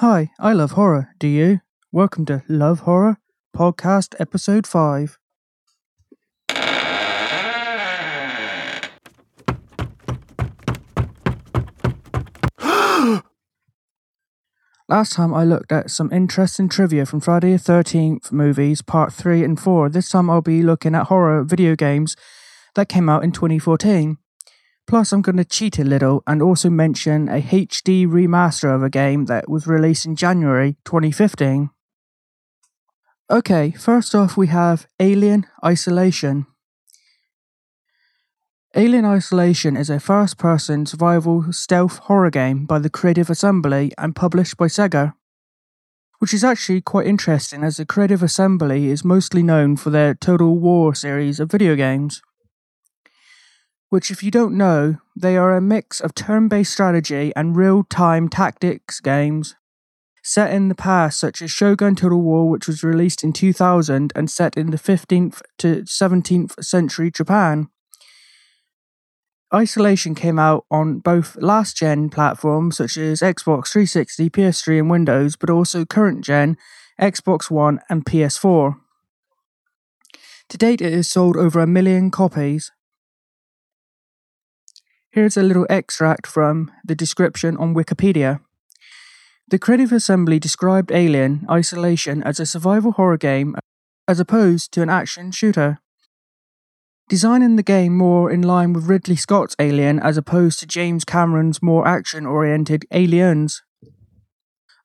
Hi, I love horror. Do you? Welcome to Love Horror Podcast Episode 5. Last time I looked at some interesting trivia from Friday the 13th movies, part 3 and 4. This time I'll be looking at horror video games that came out in 2014. Plus, I'm going to cheat a little and also mention a HD remaster of a game that was released in January 2015. Okay, first off, we have Alien Isolation. Alien Isolation is a first person survival stealth horror game by the Creative Assembly and published by Sega. Which is actually quite interesting as the Creative Assembly is mostly known for their Total War series of video games. Which, if you don't know, they are a mix of turn based strategy and real time tactics games set in the past, such as Shogun Total War, which was released in 2000 and set in the 15th to 17th century Japan. Isolation came out on both last gen platforms such as Xbox 360, PS3, and Windows, but also current gen Xbox One and PS4. To date, it has sold over a million copies. Here's a little extract from the description on Wikipedia. The Creative Assembly described Alien Isolation as a survival horror game as opposed to an action shooter designing the game more in line with Ridley Scott's Alien as opposed to James Cameron's more action oriented Aliens.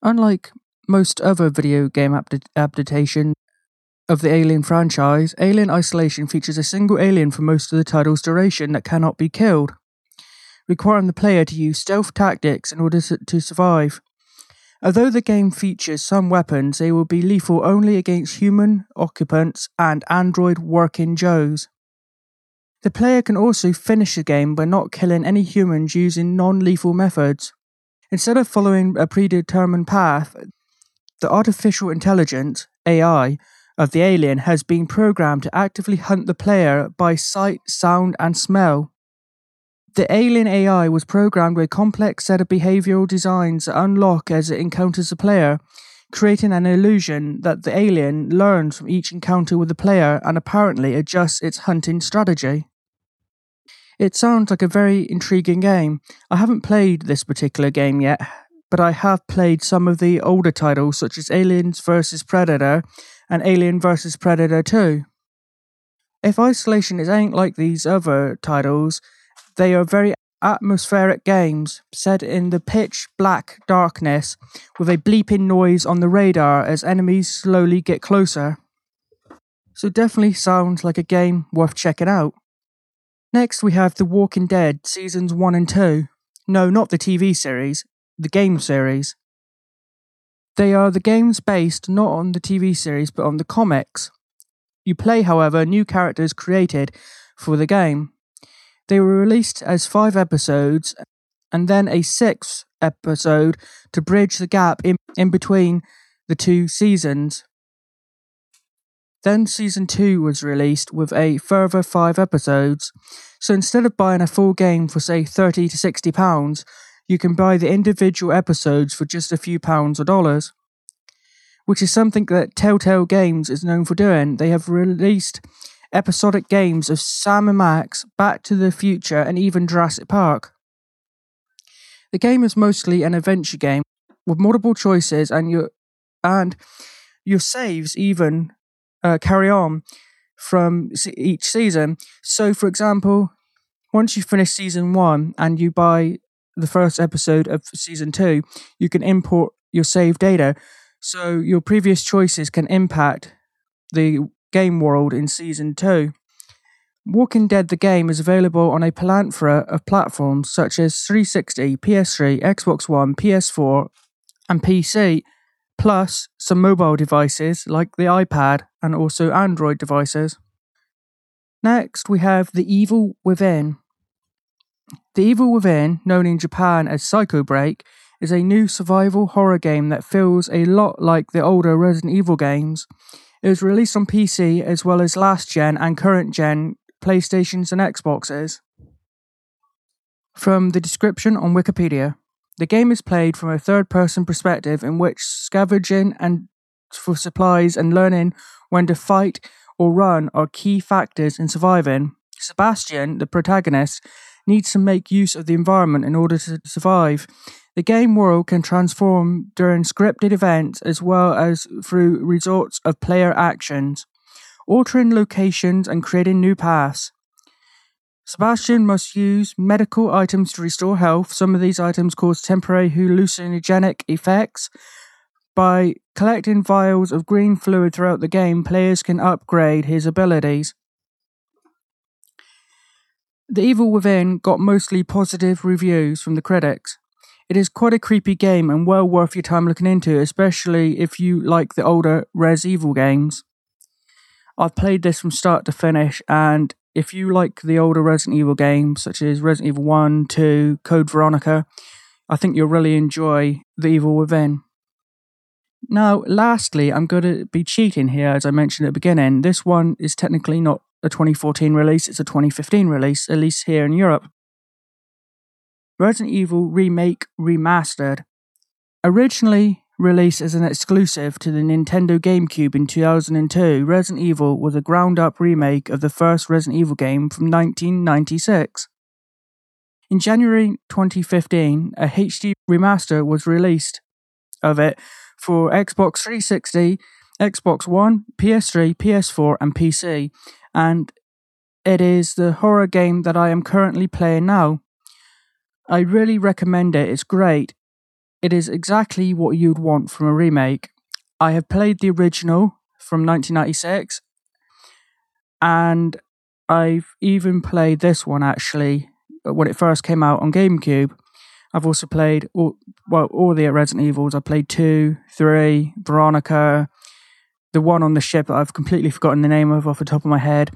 Unlike most other video game adaptations of the Alien franchise, Alien Isolation features a single alien for most of the title's duration that cannot be killed, requiring the player to use stealth tactics in order to survive. Although the game features some weapons, they will be lethal only against human occupants and android working Joes. The player can also finish the game by not killing any humans using non lethal methods. Instead of following a predetermined path, the artificial intelligence, AI, of the alien has been programmed to actively hunt the player by sight, sound, and smell. The alien AI was programmed with a complex set of behavioral designs that unlock as it encounters the player, creating an illusion that the alien learns from each encounter with the player and apparently adjusts its hunting strategy. It sounds like a very intriguing game. I haven't played this particular game yet, but I have played some of the older titles such as Aliens vs Predator and Alien vs Predator 2. If Isolation is ain't like these other titles, they are very atmospheric games set in the pitch black darkness with a bleeping noise on the radar as enemies slowly get closer. So definitely sounds like a game worth checking out. Next, we have The Walking Dead seasons 1 and 2. No, not the TV series, the game series. They are the games based not on the TV series but on the comics. You play, however, new characters created for the game. They were released as five episodes and then a sixth episode to bridge the gap in, in between the two seasons. Then season 2 was released with a further 5 episodes. So instead of buying a full game for say 30 to 60 pounds, you can buy the individual episodes for just a few pounds or dollars. Which is something that Telltale Games is known for doing. They have released episodic games of Sam and Max, Back to the Future, and even Jurassic Park. The game is mostly an adventure game with multiple choices and your and your saves even uh, carry on from each season. So, for example, once you finish season one and you buy the first episode of season two, you can import your save data. So, your previous choices can impact the game world in season two. Walking Dead the game is available on a plethora of platforms such as 360, PS3, Xbox One, PS4, and PC plus some mobile devices like the iPad and also Android devices. Next, we have The Evil Within. The Evil Within, known in Japan as Psycho Break, is a new survival horror game that feels a lot like the older Resident Evil games. It was released on PC as well as last gen and current gen PlayStations and Xboxes. From the description on Wikipedia The game is played from a third person perspective in which scavenging and for supplies and learning when to fight or run are key factors in surviving. Sebastian, the protagonist, needs to make use of the environment in order to survive. The game world can transform during scripted events as well as through results of player actions, altering locations and creating new paths. Sebastian must use medical items to restore health. Some of these items cause temporary hallucinogenic effects. By collecting vials of green fluid throughout the game, players can upgrade his abilities. The Evil Within got mostly positive reviews from the critics. It is quite a creepy game and well worth your time looking into, especially if you like the older Res Evil games. I've played this from start to finish, and if you like the older Resident Evil games, such as Resident Evil 1, 2, Code Veronica, I think you'll really enjoy The Evil Within. Now, lastly, I'm going to be cheating here, as I mentioned at the beginning. This one is technically not a 2014 release, it's a 2015 release, at least here in Europe. Resident Evil Remake Remastered. Originally released as an exclusive to the Nintendo GameCube in 2002, Resident Evil was a ground up remake of the first Resident Evil game from 1996. In January 2015, a HD remaster was released of it for Xbox 360, Xbox One, PS3, PS4, and PC, and it is the horror game that I am currently playing now. I really recommend it, it's great. It is exactly what you'd want from a remake. I have played the original from 1996, and I've even played this one actually when it first came out on GameCube. I've also played all, well all the Resident Evils. I played two, three, Veronica, the one on the ship I've completely forgotten the name of off the top of my head,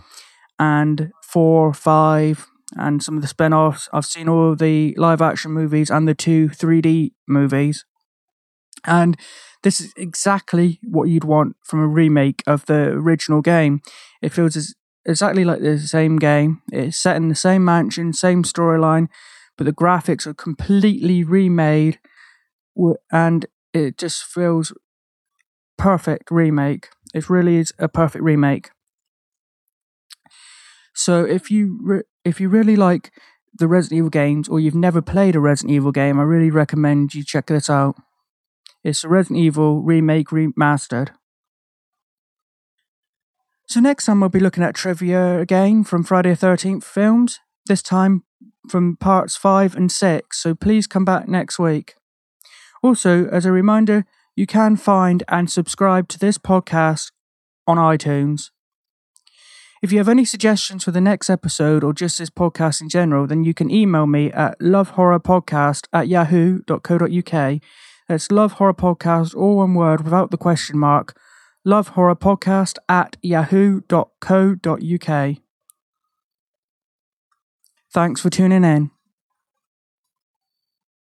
and four, five, and some of the spin offs. I've seen all of the live action movies and the two 3D movies. And this is exactly what you'd want from a remake of the original game. It feels as, exactly like the same game. It's set in the same mansion, same storyline, but the graphics are completely remade and it just feels perfect remake. It really is a perfect remake. So if you re- if you really like the Resident Evil games or you've never played a Resident Evil game, I really recommend you check this out. It's a Resident Evil remake remastered. So next time we'll be looking at trivia again from Friday the 13th films, this time from parts 5 and 6, so please come back next week. Also, as a reminder, you can find and subscribe to this podcast on iTunes. If you have any suggestions for the next episode or just this podcast in general, then you can email me at lovehorrorpodcast at yahoo.co.uk. That's lovehorrorpodcast, all one word without the question mark. Lovehorrorpodcast at yahoo.co.uk. Thanks for tuning in.